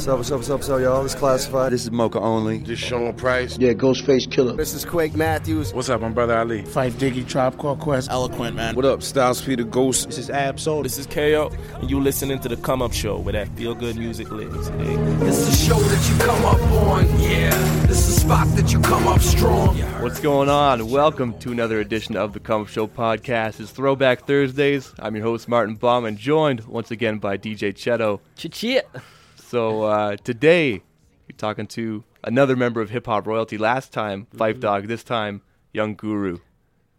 What's up, what's up, what's up, what's up, y'all? This is Classified. This is Mocha Only. This Sean Price. Yeah, Ghostface Killah. This is Quake Matthews. What's up, my brother Ali? Phife Diggy, Tribe Called Quest. Eloquent, man. What up, Styles P the Ghost? This is Ab Soul. This is KO. And you listening to the Come Up Show where that feel good music lives. Eh? It's the show that you come up on, yeah. This is the spot that you come up strong. What's going on? Welcome to another edition of the Come Up Show podcast. It's Throwback Thursdays. I'm your host, Martin Baum, and joined once again by DJ Chedo. Chichia. So uh, today, you're talking to another member of hip hop royalty. Last time, Phife mm-hmm. Dawg. This time, Young Guru.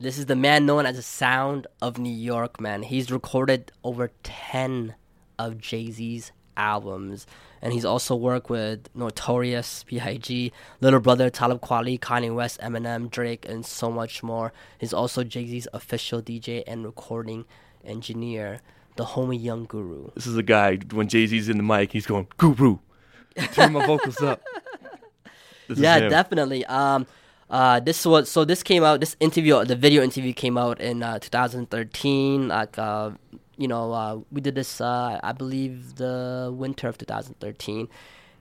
This is the man known as the Sound of New York, man. He's recorded over 10 of Jay Z's albums. And he's also worked with Notorious, B.I.G., Little Brother, Talib Kweli, Kanye West, Eminem, Drake, and so much more. He's also Jay Z's official DJ and recording engineer the homie Young Guru. This is a guy when Jay Z's in the mic, he's going Guru, turn my vocals up. This yeah, definitely. Um, uh, this was so. This came out. This interview, the video interview, came out in uh, 2013. Like, uh, you know, uh, we did this. Uh, I believe the winter of 2013,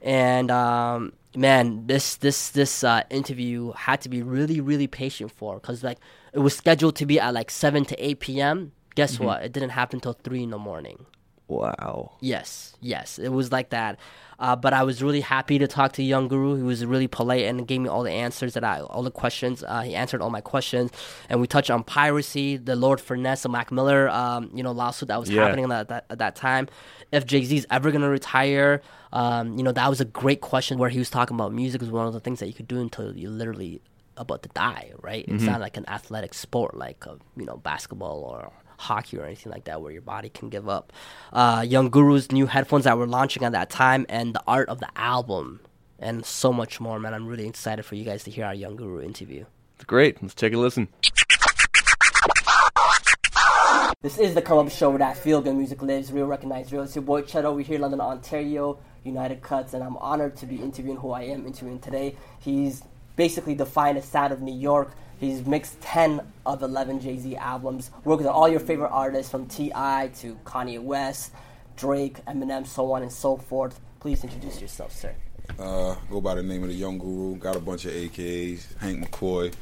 and um, man, this this this uh, interview had to be really really patient for because like it was scheduled to be at like 7 to 8 p.m. Guess mm-hmm. what? It didn't happen until three in the morning. Wow. Yes, yes, it was like that. Uh, but I was really happy to talk to Young Guru. He was really polite and gave me all the answers that I, all the questions. Uh, he answered all my questions, and we touched on piracy, the Lord Finesse, the Mac Miller, um, you know, lawsuit that was yeah. happening at that, at that time. If Jay Z's ever gonna retire, um, you know, that was a great question where he was talking about music was one of the things that you could do until you literally about to die, right? Mm-hmm. It's not like an athletic sport like uh, you know basketball or hockey or anything like that where your body can give up. Uh, Young Guru's new headphones that were launching at that time and the art of the album and so much more, man. I'm really excited for you guys to hear our Young Guru interview. It's great. Let's take a listen. This is the Come Up Show where that feel good music lives, real recognized real. It's your boy Chedo. We're here in London, Ontario, United Cuts, and I'm honored to be interviewing who I am interviewing today. He's basically the finest out of New York. He's mixed 10 of 11 Jay Z albums, worked with all your favorite artists from T.I. to Kanye West, Drake, Eminem, so on and so forth. Please introduce yourself, sir. Uh, go by the name of the Young Guru. Got a bunch of AKs. Hank McCoy,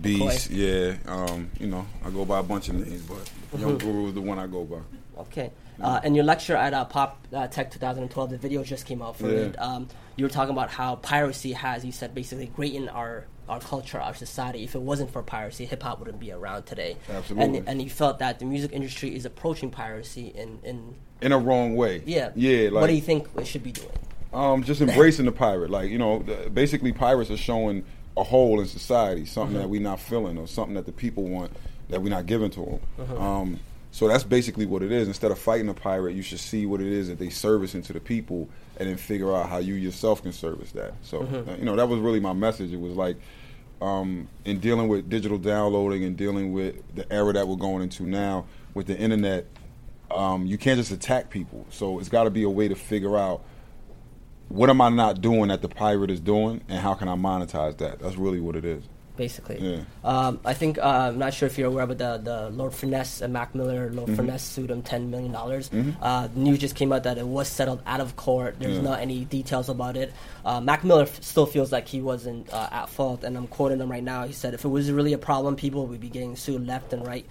Beast. McCoy. Yeah. Um, you know, I go by a bunch of names, but mm-hmm. Young Guru is the one I go by. Okay. Uh, and your lecture at uh, Pop uh, Tech 2012, the video just came out for yeah. it. Um, you were talking about how piracy has, you said, basically greatened our our culture, our society. If it wasn't for piracy, hip hop wouldn't be around today. Absolutely. And and you felt that the music industry is approaching piracy in in in a wrong way. Yeah. Yeah. Like, what do you think it should be doing? Um, just embracing the pirate. Like you know, the, basically pirates are showing a hole in society, something mm-hmm. that we're not filling or something that the people want that we're not giving to them. Mm-hmm. Um, so that's basically what it is. Instead of fighting a pirate, you should see what it is that they service into the people, and then figure out how you yourself can service that. So mm-hmm. you know, that was really my message. It was like um, in dealing with digital downloading and dealing with the era that we're going into now with the internet, um, you can't just attack people. So it's got to be a way to figure out what am I not doing that the pirate is doing, and how can I monetize that? That's really what it is basically. Yeah. Um, I think uh, I'm not sure if you're aware, but the the Lord Finesse and Mac Miller, Lord mm-hmm. Finesse sued him ten million dollars. Mm-hmm. Uh, news just came out that it was settled out of court. There's yeah. not any details about it. Uh, Mac Miller f- still feels like he wasn't uh, at fault, and I'm quoting him right now. He said, "If it was really a problem, people would be getting sued left and right."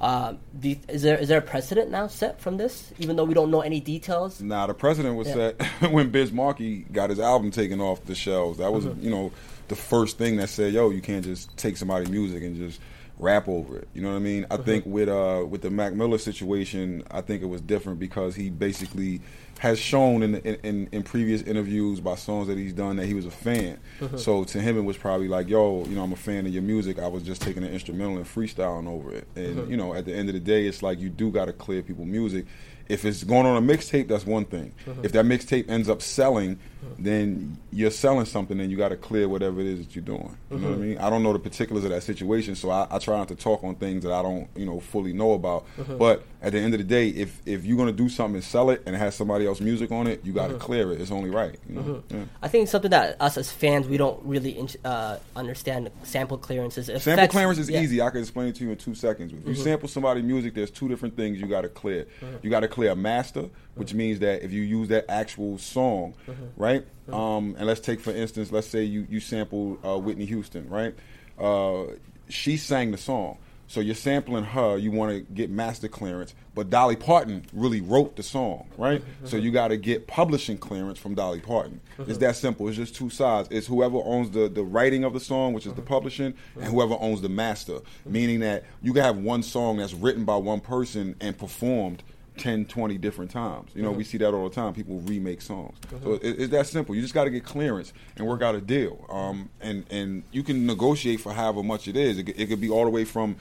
Uh, you, is there is there a precedent now set from this, even though we don't know any details? Nah, the precedent was yeah. set when Biz Markie got his album taken off the shelves. That was, mm-hmm. you know, the first thing that said, "Yo, you can't just take somebody's music and just rap over it." You know what I mean? I mm-hmm. think with uh with the Mac Miller situation, I think it was different because he basically has shown in, in, in previous interviews by songs that he's done that he was a fan. Mm-hmm. So to him, it was probably like, "Yo, you know, I'm a fan of your music. I was just taking an instrumental and freestyling over it." And mm-hmm. you know, at the end of the day, it's like you do got to clear people music if it's going on a mixtape, that's one thing. Mm-hmm. If that mixtape ends up selling, then you're selling something, and you got to clear whatever it is that you're doing. You know what I mean? I don't know the particulars of that situation, so I, I, try not to talk on things that I don't, you know, fully know about. But at the end of the day, if if you're gonna do something and sell it, and it has somebody else's music on it, you got to Mm-hmm. clear it. It's only right. You know? Yeah. I think something that us as fans we don't really in- uh, understand sample clearances. It Sample affects- clearance is yeah. Easy. I can explain it to you in two seconds. If you sample somebody's music, there's two different things you got to clear. You got to clear a master, which means that if you use that actual song, right? Um, and let's take for instance, let's say you you sample uh, Whitney Houston, right? Uh, she sang the song. So you're sampling her, you want to get master clearance, but Dolly Parton really wrote the song, right? Mm-hmm. So you got to get publishing clearance from Dolly Parton. It's mm-hmm. that simple. It's just two sides. It's whoever owns the, the writing of the song, which is the mm-hmm. publishing, and whoever owns the master. Meaning that you can have one song that's written by one person and performed 10, 20 different times. You know, we see that all the time. People remake songs. So it, it's that simple. You just got to get clearance and work out a deal. Um, and, and you can negotiate for however much it is. It, it could be all the way from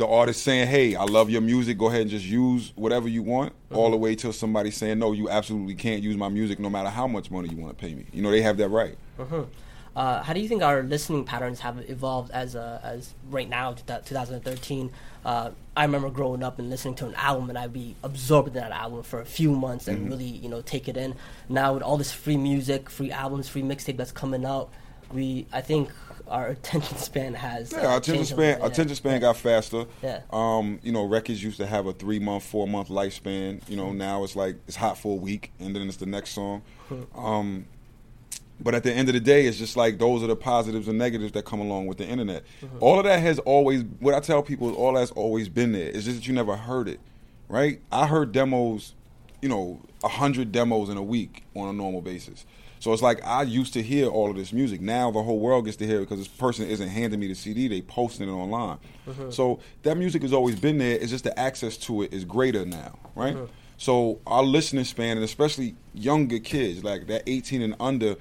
the artist saying, "Hey, I love your music. Go ahead and just use whatever you want," all the way till somebody saying, "No, you absolutely can't use my music, no matter how much money you want to pay me." You know, they have that right. Uh, how do you think our listening patterns have evolved as uh, as right now, 2013? Uh, I remember growing up and listening to an album, and I'd be absorbed in that album for a few months and really, you know, take it in. Now with all this free music, free albums, free mixtape that's coming out, we I think our attention span has Yeah, uh, our attention span bit, attention span got faster. Yeah. Um, you know, records used to have a three month, four month lifespan. You know, now it's like it's hot for a week and then it's the next song. Um, but at the end of the day, it's just like those are the positives and negatives that come along with the internet. All of that has always what I tell people is all that's always been there. It's just that you never heard it. Right? I heard demos, you know, a hundred demos in a week on a normal basis. So it's like I used to hear all of this music. Now the whole world gets to hear it because this person isn't handing me the CD; they posting it online. Mm-hmm. So that music has always been there. It's just the access to it is greater now, right? Mm-hmm. So our listening span, and especially younger kids, like that 18 and under,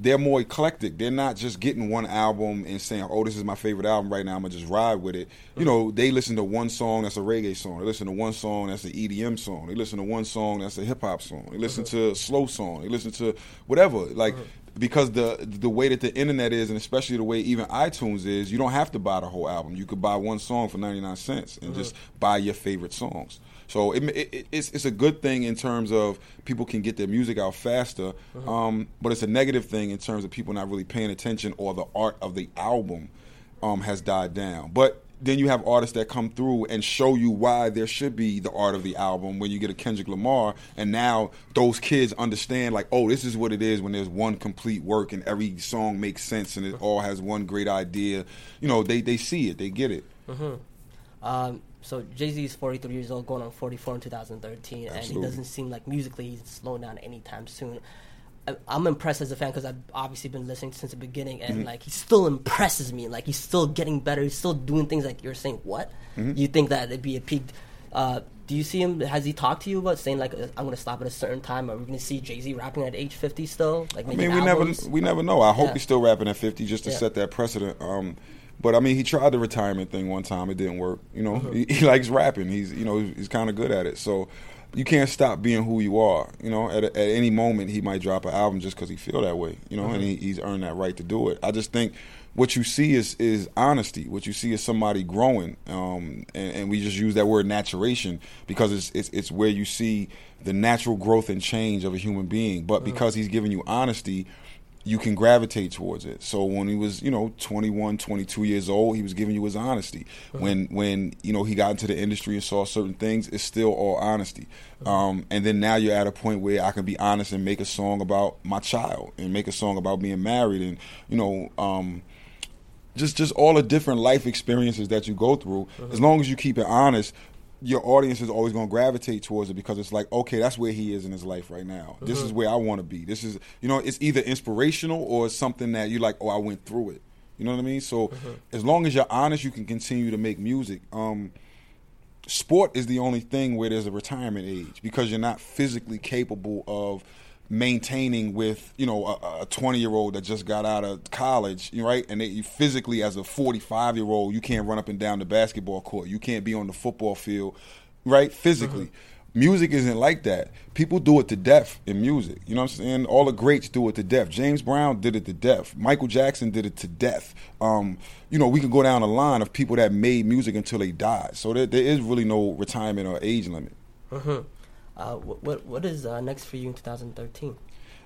they're more eclectic. They're not just getting one album and saying, "Oh, this is my favorite album right now. I'm gonna just ride with it." You know, they listen to one song that's a reggae song. They listen to one song that's an EDM song. They listen to one song that's a hip hop song. They listen uh-huh. to a slow song. They listen to whatever. Like uh-huh. Because the the way that the internet is, and especially the way even iTunes is, you don't have to buy the whole album. You could buy one song for 99 cents and just buy your favorite songs. So it, it, it's it's a good thing in terms of people can get their music out faster, um, but it's a negative thing in terms of people not really paying attention or the art of the album um, has died down. But then you have artists that come through and show you why there should be the art of the album when you get a Kendrick Lamar, and now those kids understand like, oh, this is what it is when there's one complete work and every song makes sense and it all has one great idea. You know, they they see it, they get it. Um, so Jay Z is 43 years old, going on 44 in 2013, and he doesn't seem like musically he's slowing down anytime soon. I'm impressed as a fan because I've obviously been listening since the beginning, Mm-hmm. and like he still impresses me. Like he's still getting better. He's still doing things like you're saying. What Mm-hmm. you think that it'd be a peak? Uh, do you see him? Has he talked to you about saying like I'm going to stop at a certain time? Are we going to see Jay Z rapping at age 50 still? Like I mean, we albums? never we never know. I hope Yeah. he's still rapping at 50 just to Yeah. set that precedent. Um, but I mean, he tried the retirement thing one time. It didn't work. You know, uh-huh. he, he likes rapping. He's you know he's kind of good at it. So you can't stop being who you are. You know, at, at any moment he might drop an album just because he feel that way. You know, and uh-huh. he, he's earned that right to do it. I just think what you see is is honesty. What you see is somebody growing, um, and, and we just use that word naturation because it's, it's it's where you see the natural growth and change of a human being. But uh-huh. because he's giving you honesty, you can gravitate towards it. So when he was, you know, 21, 22 years old, he was giving you his honesty. When when you know he got into the industry and saw certain things, it's still all honesty. Um, and then now you're at a point where I can be honest and make a song about my child and make a song about being married and you know. Um, just just all the different life experiences that you go through. As long as you keep it honest, your audience is always going to gravitate towards it because it's like, okay, that's where he is in his life right now. This is where I want to be. This is, you know, it's either inspirational or it's something that you're like, oh, I went through it. You know what I mean? So as long as you're honest, you can continue to make music. Um, sport is the only thing where there's a retirement age because you're not physically capable of maintaining with you know a 20 year old that just got out of college you right? And they, you physically as a 45 year old you can't run up and down the basketball court. You can't be on the football field right? Physically. Music isn't like that. People do it to death in music. You know what i'm saying? All the greats do it to death. James brown did it to death. Michael jackson did it to death. Um, you know we can go down a line of people that made music until they died. So there, there is really no retirement or age limit Uh, what, what is uh, next for you in 2013?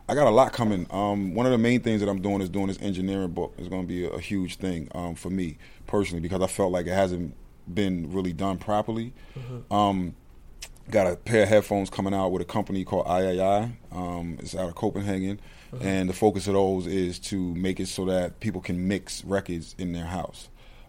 I got a lot coming. Um, one of the main things that I'm doing is doing this engineering book. It's going to be a, a huge thing um, for me personally because I felt like it hasn't been really done properly. Um, got a pair of headphones coming out with a company called AIAIAI. Um, it's out of Copenhagen, and the focus of those is to make it so that people can mix records in their house.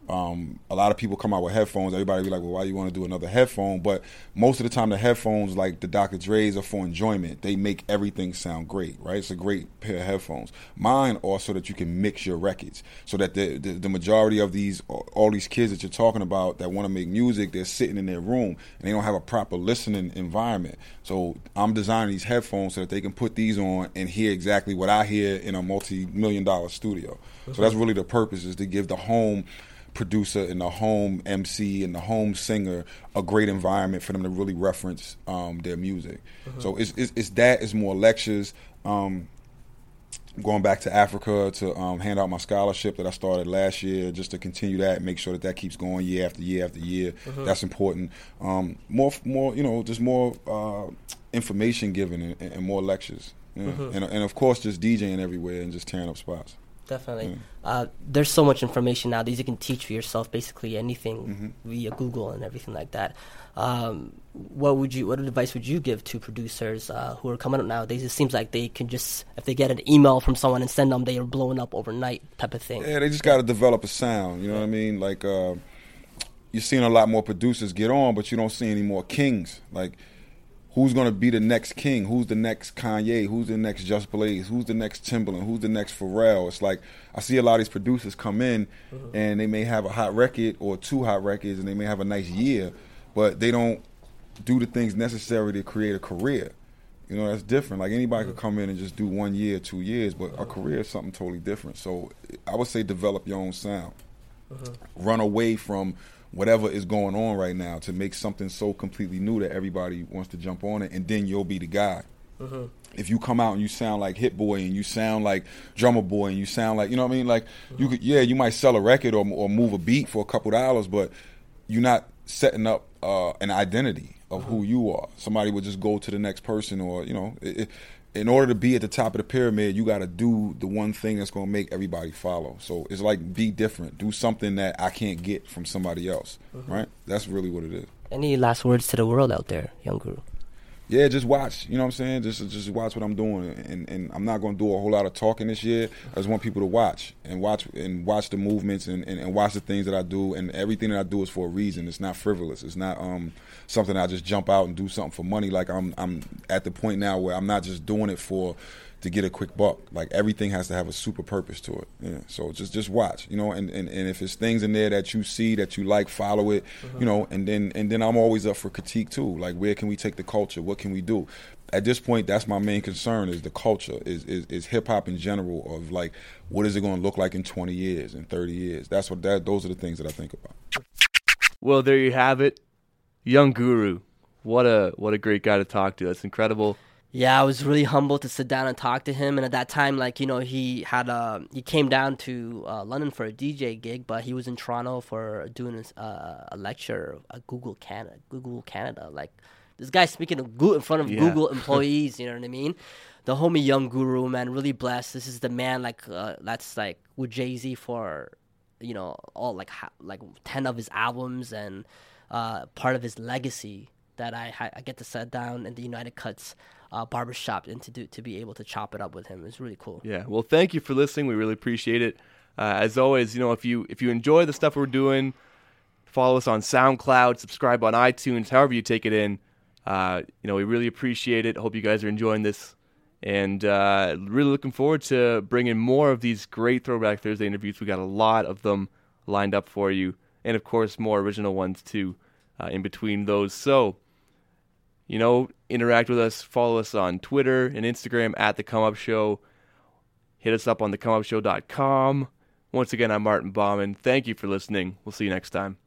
Um, a lot of people come out with headphones. Everybody be like, "Well, why you want to do another headphone?" But most of the time, the headphones, like the Dr. Dre's, are for enjoyment. They make everything sound great, right? It's a great pair of headphones. Mine are so that you can mix your records, so that the the, the majority of these all these kids that you're talking about that want to make music, they're sitting in their room and they don't have a proper listening environment. So I'm designing these headphones so that they can put these on and hear exactly what I hear in a multi-million dollar studio. So that's really the purpose is to give the home producer and the home MC and the home singer a great environment for them to really reference um, their music. So it's, it's it's that it's more lectures. Um, going back to Africa to um, hand out my scholarship that I started last year, just to continue that, make sure that that keeps going year after year after year. That's important. Um, more, more, you know, just more uh, information given and, and more lectures. Yeah. And, and of course, just DJing everywhere and just tearing up spots. Definitely. Uh, there's so much information nowadays. You can teach for yourself basically anything via Google and everything like that. Um, what would you? What advice would you give to producers uh, who are coming up nowadays? It seems like they can just, if they get an email from someone and send them, they are blowing up overnight type of thing. Yeah, they just got to develop a sound. You know what I mean? Like uh, you're seeing a lot more producers get on, but you don't see any more kings. Like who's going to be the next king? Who's the next Kanye? Who's the next Just Blaze? Who's the next Timbaland? Who's the next Pharrell? It's like I see a lot of these producers come in, uh-huh. and they may have a hot record or two hot records, and they may have a nice year, but they don't do the things necessary to create a career. You know, that's different. Like anybody could uh-huh. come in and just do one year, two years, but a uh-huh. career is something totally different. So I would say develop your own sound. Run away from whatever is going on right now to make something so completely new that everybody wants to jump on it, and then you'll be the guy. If you come out and you sound like Hit Boy and you sound like Drumma Boy and you sound like you know what I mean, like you could yeah you might sell a record or or move a beat for a couple dollars, but you're not setting up uh, an identity of mm-hmm. who you are. Somebody would just go to the next person, or you know, it, it, in order to be at the top of the pyramid, you got to do the one thing that's going to make everybody follow. So it's like be different, do something that I can't get from somebody else, mm-hmm. right? That's really what it is. Any last words to the world out there, young guru? Yeah, just watch. You know what I'm saying? Just just watch what I'm doing, and and I'm not to do a whole lot of talking this year. I just want people to watch and watch and watch the movements and, and, and watch the things that I do, and everything that I do is for a reason. It's not frivolous. It's not um something I just jump out and do something for money. Like I'm I'm at the point now where I'm not just doing it for to get a quick buck. Like everything has to have a super purpose to it. Yeah. So just just watch, you know, and, and, and if it's things in there that you see that you like, follow it, uh-huh. you know, and then and then I'm always up for critique too. Like where can we take the culture? What can we do? At this point, that's my main concern is the culture, is is, is hip hop in general of like what is it going to look like in 20 years, in 30 years? That's what that those are the things that I think about. Well, there you have it, young guru. What a what a great guy to talk to. That's incredible. Yeah, I was really humbled to sit down and talk to him. And at that time, like you know, he had a he came down to uh, London for a DJ gig, but he was in Toronto for doing his, uh, a lecture at Google Canada. Google Canada, like this guy speaking of in front of Yeah. Google employees. you know what I mean? The homie young guru man, really blessed. This is the man like uh, that's like with Jay Z for you know all like ha- like ten of his albums and uh, part of his legacy that I ha- I get to sit down in the United Cuts uh, barbershop and to do to be able to chop it up with him. It's really cool. Yeah. Well, thank you for listening. We really appreciate it. Uh, as always, you know, if you if you enjoy the stuff we're doing, follow us on SoundCloud, subscribe on iTunes, however you take it in. Uh, you know, we really appreciate it. Hope you guys are enjoying this, and uh, really looking forward to bringing more of these great Throwback Thursday interviews. We got a lot of them lined up for you, and of course, more original ones too, uh, in between those. So you know, interact with us. Follow us on Twitter and Instagram at The Come Up Show. Hit us up on thecomeupshow.com. Once again, I'm Martin Bauman. Thank you for listening. We'll see you next time.